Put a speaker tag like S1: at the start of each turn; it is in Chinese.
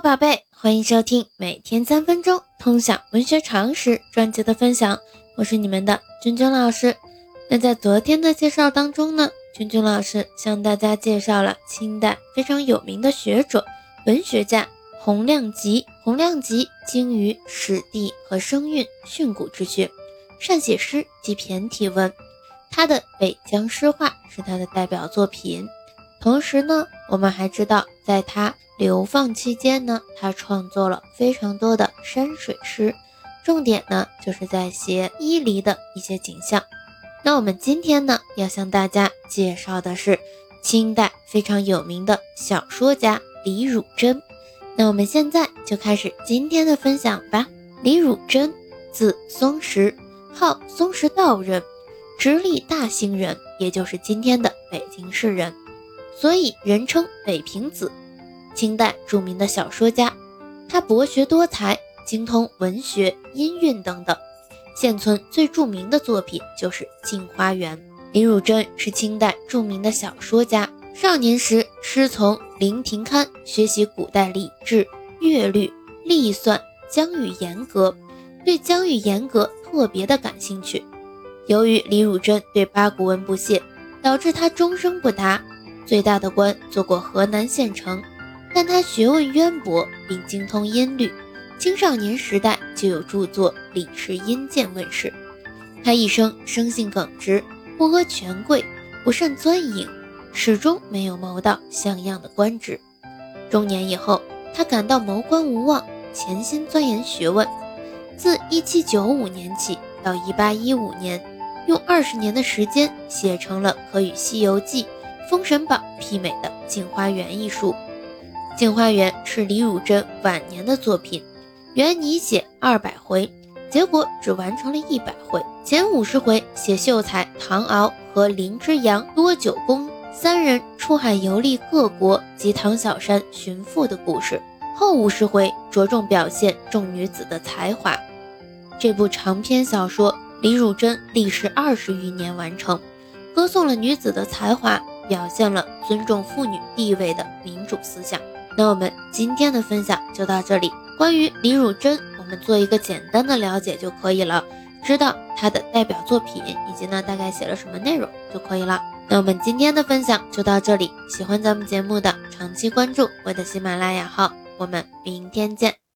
S1: 宝贝，欢迎收听每天三分钟通晓文学常识专辑的分享，我是你们的君君老师。那在昨天的介绍当中呢，君君老师向大家介绍了清代非常有名的学者、文学家洪亮吉。洪亮吉精于史地和声韵训诂之学，善写诗及骈体文。他的《北江诗话》是他的代表作品。同时呢，我们还知道，在他流放期间呢，他创作了非常多的山水诗，重点呢就是在写伊犁的一些景象。那我们今天呢要向大家介绍的是清代非常有名的小说家李汝珍。那我们现在就开始今天的分享吧。李汝珍，字松石，号松石道人，直隶大兴人，也就是今天的北京市人。所以人称北平子，清代著名的小说家。他博学多才，精通文学、音韵等等。现存最著名的作品就是《镜花缘》。李汝珍是清代著名的小说家，少年时师从林廷堪学习古代礼制、乐律、历算、疆域严格，对疆域严格特别的感兴趣。由于李汝珍对八股文不屑，导致他终生不达。最大的官做过河南县丞，但他学问渊博，并精通音律。青少年时代就有著作《李氏音鉴》问世。他一生生性耿直，不阿权贵，不善钻营，始终没有谋到像样的官职。中年以后，他感到谋官无望，潜心钻研学问。自1795年起到1815年，用二十年的时间写成了可与《西游记》。《封神榜》媲美的《镜花缘》一书，《镜花缘》是李汝珍晚年的作品，原拟写二百回，结果只完成了一百回。前五十回写秀才唐敖和林之阳、多九公三人出海游历各国及唐小山寻父的故事，后五十回着重表现众女子的才华。这部长篇小说，李汝珍历时二十余年完成，歌颂了女子的才华。表现了尊重妇女地位的民主思想。那我们今天的分享就到这里。关于李汝珍，我们做一个简单的了解就可以了，知道他的代表作品以及呢大概写了什么内容就可以了。那我们今天的分享就到这里。喜欢咱们节目的，长期关注我的喜马拉雅号。我们明天见。